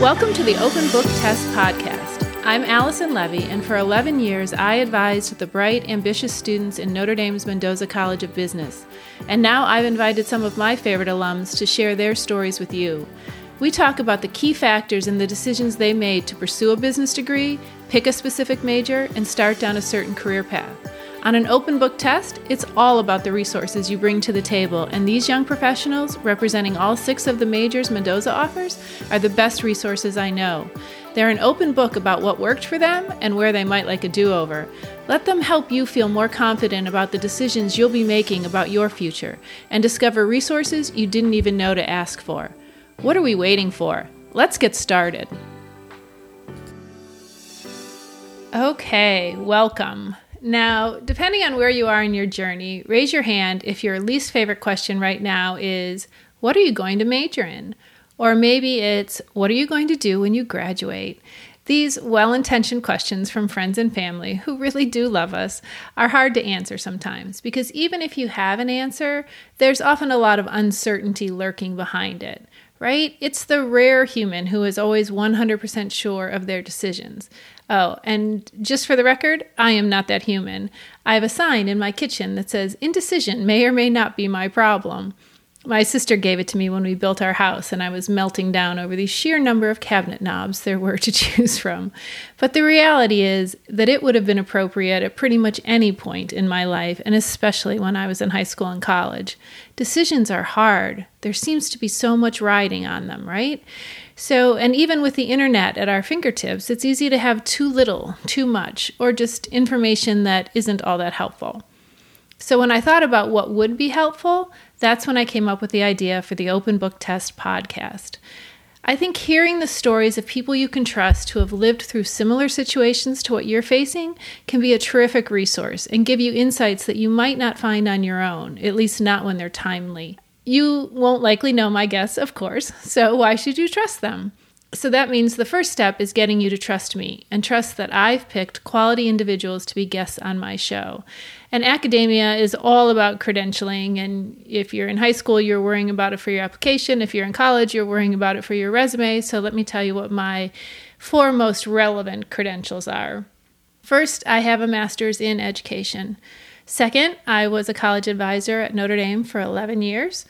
Welcome to the Open Book Test Podcast. I'm Alison Levey, and for 11 years, I advised the bright, ambitious students in Notre Dame's Mendoza College of Business. And now I've invited some of my favorite alums to share their stories with you. We talk about the key factors in the decisions they made to pursue a business degree, pick a specific major, and start down a certain career path. On an open book test, it's all about the resources you bring to the table, and these young professionals, representing all six of the majors Mendoza offers, are the best resources I know. They're an open book about what worked for them and where they might like a do over. Let them help you feel more confident about the decisions you'll be making about your future and discover resources you didn't even know to ask for. What are we waiting for? Let's get started. Okay, welcome. Now, depending on where you are in your journey, raise your hand if your least favorite question right now is What are you going to major in? Or maybe it's What are you going to do when you graduate? These well intentioned questions from friends and family who really do love us are hard to answer sometimes because even if you have an answer, there's often a lot of uncertainty lurking behind it right? It's the rare human who is always 100% sure of their decisions. Oh, and just for the record, I am not that human. I have a sign in my kitchen that says, Indecision may or may not be my problem. My sister gave it to me when we built our house, and I was melting down over the sheer number of cabinet knobs there were to choose from. But the reality is that it would have been appropriate at pretty much any point in my life, and especially when I was in high school and college. Decisions are hard. There seems to be so much riding on them, right? So, and even with the internet at our fingertips, it's easy to have too little, too much, or just information that isn't all that helpful. So, when I thought about what would be helpful, that's when I came up with the idea for the Open Book Test podcast. I think hearing the stories of people you can trust who have lived through similar situations to what you're facing can be a terrific resource and give you insights that you might not find on your own, at least not when they're timely. You won't likely know my guests, of course, so why should you trust them? So that means the first step is getting you to trust me and trust that I've picked quality individuals to be guests on my show. And academia is all about credentialing. And if you're in high school, you're worrying about it for your application. If you're in college, you're worrying about it for your resume. So let me tell you what my four most relevant credentials are. First, I have a master's in education. Second, I was a college advisor at Notre Dame for 11 years.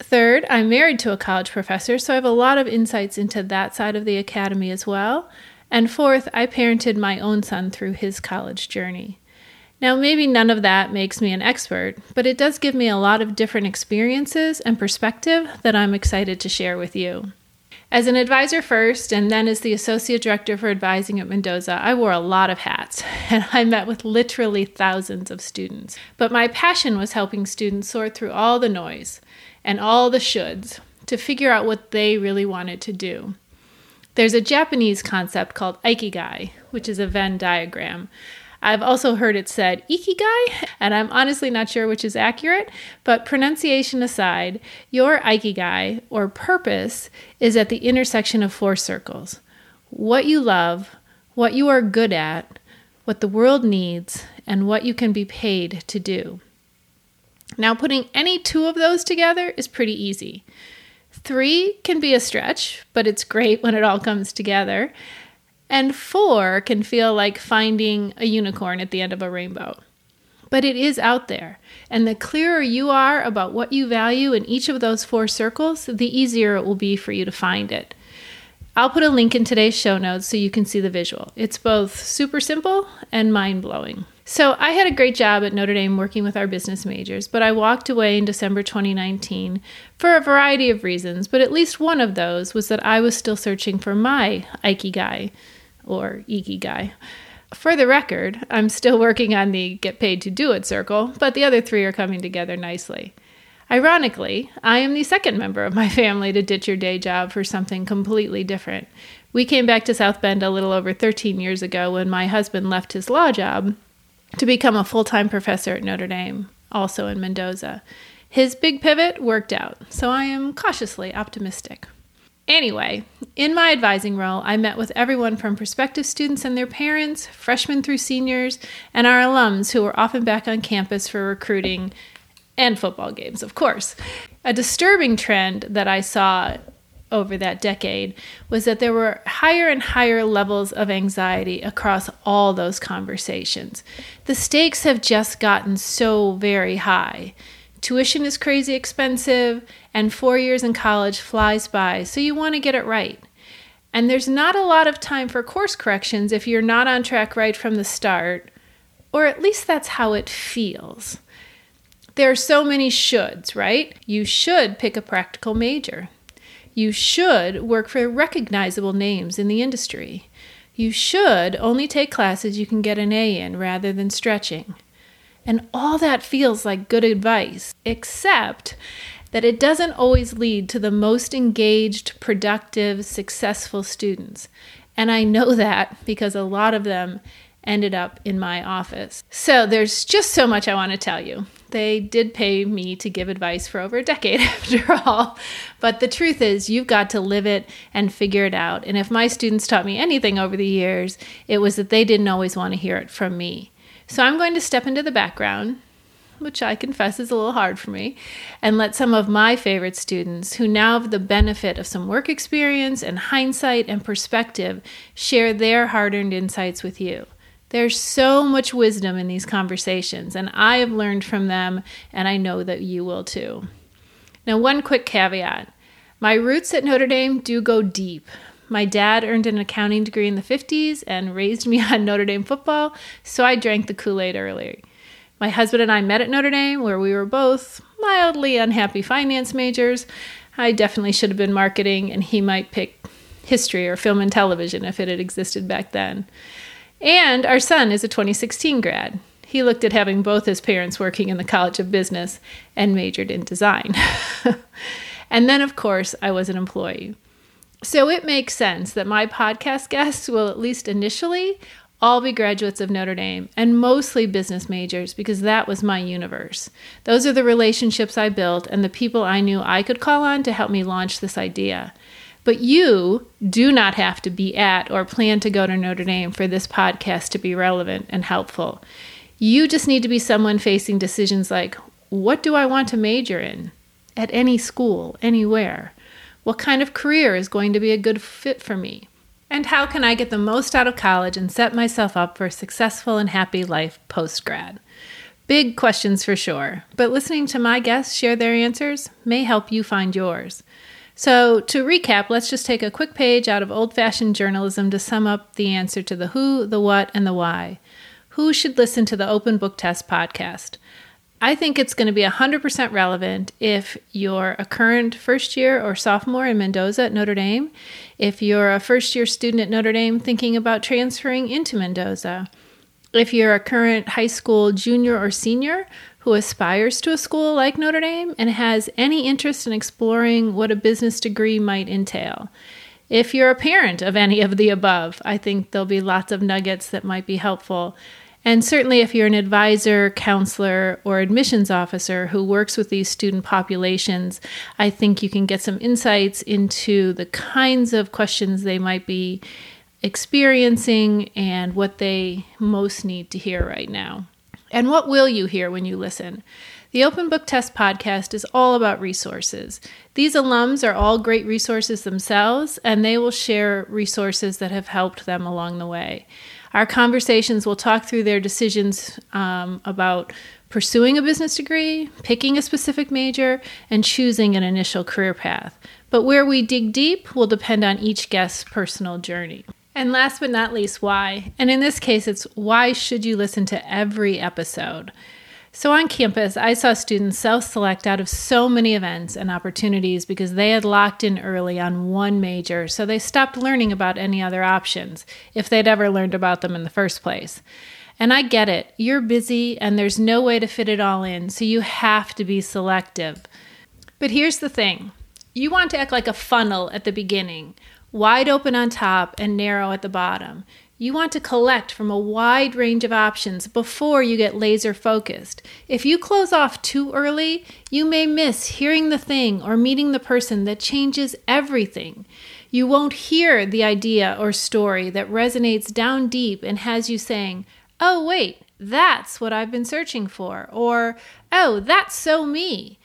Third, I'm married to a college professor, so I have a lot of insights into that side of the academy as well. And fourth, I parented my own son through his college journey. Now, maybe none of that makes me an expert, but it does give me a lot of different experiences and perspective that I'm excited to share with you. As an advisor first, and then as the associate director for advising at Mendoza, I wore a lot of hats and I met with literally thousands of students. But my passion was helping students sort through all the noise and all the shoulds to figure out what they really wanted to do. There's a Japanese concept called ikigai, which is a Venn diagram. I've also heard it said ikigai, and I'm honestly not sure which is accurate, but pronunciation aside, your ikigai or purpose is at the intersection of four circles what you love, what you are good at, what the world needs, and what you can be paid to do. Now, putting any two of those together is pretty easy. Three can be a stretch, but it's great when it all comes together. And four can feel like finding a unicorn at the end of a rainbow. But it is out there. And the clearer you are about what you value in each of those four circles, the easier it will be for you to find it. I'll put a link in today's show notes so you can see the visual. It's both super simple and mind blowing. So, I had a great job at Notre Dame working with our business majors, but I walked away in December 2019 for a variety of reasons, but at least one of those was that I was still searching for my Ikigai or Ikigai. For the record, I'm still working on the get paid to do it circle, but the other three are coming together nicely. Ironically, I am the second member of my family to ditch your day job for something completely different. We came back to South Bend a little over 13 years ago when my husband left his law job to become a full time professor at Notre Dame, also in Mendoza. His big pivot worked out, so I am cautiously optimistic. Anyway, in my advising role, I met with everyone from prospective students and their parents, freshmen through seniors, and our alums who were often back on campus for recruiting and football games, of course. A disturbing trend that I saw over that decade was that there were higher and higher levels of anxiety across all those conversations. The stakes have just gotten so very high. Tuition is crazy expensive, and four years in college flies by, so you want to get it right. And there's not a lot of time for course corrections if you're not on track right from the start, or at least that's how it feels. There are so many shoulds, right? You should pick a practical major. You should work for recognizable names in the industry. You should only take classes you can get an A in rather than stretching. And all that feels like good advice, except that it doesn't always lead to the most engaged, productive, successful students. And I know that because a lot of them ended up in my office. So there's just so much I want to tell you. They did pay me to give advice for over a decade after all. But the truth is, you've got to live it and figure it out. And if my students taught me anything over the years, it was that they didn't always want to hear it from me. So I'm going to step into the background, which I confess is a little hard for me, and let some of my favorite students, who now have the benefit of some work experience and hindsight and perspective, share their hard earned insights with you. There's so much wisdom in these conversations, and I have learned from them, and I know that you will too. Now, one quick caveat my roots at Notre Dame do go deep. My dad earned an accounting degree in the 50s and raised me on Notre Dame football, so I drank the Kool Aid early. My husband and I met at Notre Dame, where we were both mildly unhappy finance majors. I definitely should have been marketing, and he might pick history or film and television if it had existed back then. And our son is a 2016 grad. He looked at having both his parents working in the College of Business and majored in design. and then, of course, I was an employee. So it makes sense that my podcast guests will, at least initially, all be graduates of Notre Dame and mostly business majors because that was my universe. Those are the relationships I built and the people I knew I could call on to help me launch this idea. But you do not have to be at or plan to go to Notre Dame for this podcast to be relevant and helpful. You just need to be someone facing decisions like what do I want to major in at any school, anywhere? What kind of career is going to be a good fit for me? And how can I get the most out of college and set myself up for a successful and happy life post grad? Big questions for sure, but listening to my guests share their answers may help you find yours. So, to recap, let's just take a quick page out of old fashioned journalism to sum up the answer to the who, the what, and the why. Who should listen to the Open Book Test podcast? I think it's going to be 100% relevant if you're a current first year or sophomore in Mendoza at Notre Dame, if you're a first year student at Notre Dame thinking about transferring into Mendoza, if you're a current high school junior or senior who aspires to a school like Notre Dame and has any interest in exploring what a business degree might entail. If you're a parent of any of the above, I think there'll be lots of nuggets that might be helpful. And certainly, if you're an advisor, counselor, or admissions officer who works with these student populations, I think you can get some insights into the kinds of questions they might be experiencing and what they most need to hear right now. And what will you hear when you listen? The Open Book Test podcast is all about resources. These alums are all great resources themselves, and they will share resources that have helped them along the way. Our conversations will talk through their decisions um, about pursuing a business degree, picking a specific major, and choosing an initial career path. But where we dig deep will depend on each guest's personal journey. And last but not least, why? And in this case, it's why should you listen to every episode? So on campus, I saw students self select out of so many events and opportunities because they had locked in early on one major, so they stopped learning about any other options, if they'd ever learned about them in the first place. And I get it, you're busy and there's no way to fit it all in, so you have to be selective. But here's the thing you want to act like a funnel at the beginning wide open on top and narrow at the bottom. You want to collect from a wide range of options before you get laser focused. If you close off too early, you may miss hearing the thing or meeting the person that changes everything. You won't hear the idea or story that resonates down deep and has you saying, Oh, wait, that's what I've been searching for, or Oh, that's so me.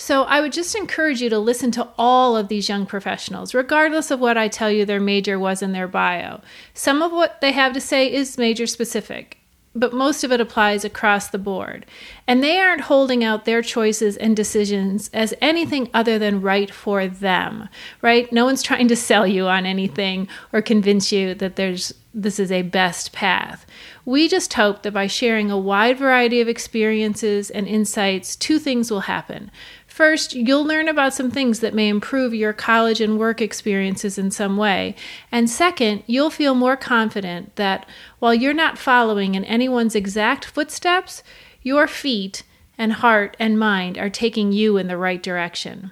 So I would just encourage you to listen to all of these young professionals, regardless of what I tell you their major was in their bio. Some of what they have to say is major specific, but most of it applies across the board. And they aren't holding out their choices and decisions as anything other than right for them, right? No one's trying to sell you on anything or convince you that there's this is a best path. We just hope that by sharing a wide variety of experiences and insights, two things will happen. First, you'll learn about some things that may improve your college and work experiences in some way. And second, you'll feel more confident that while you're not following in anyone's exact footsteps, your feet and heart and mind are taking you in the right direction.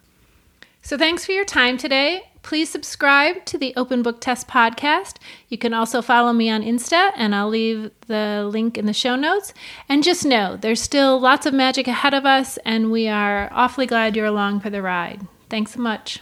So, thanks for your time today. Please subscribe to the Open Book Test podcast. You can also follow me on Insta, and I'll leave the link in the show notes. And just know there's still lots of magic ahead of us, and we are awfully glad you're along for the ride. Thanks so much.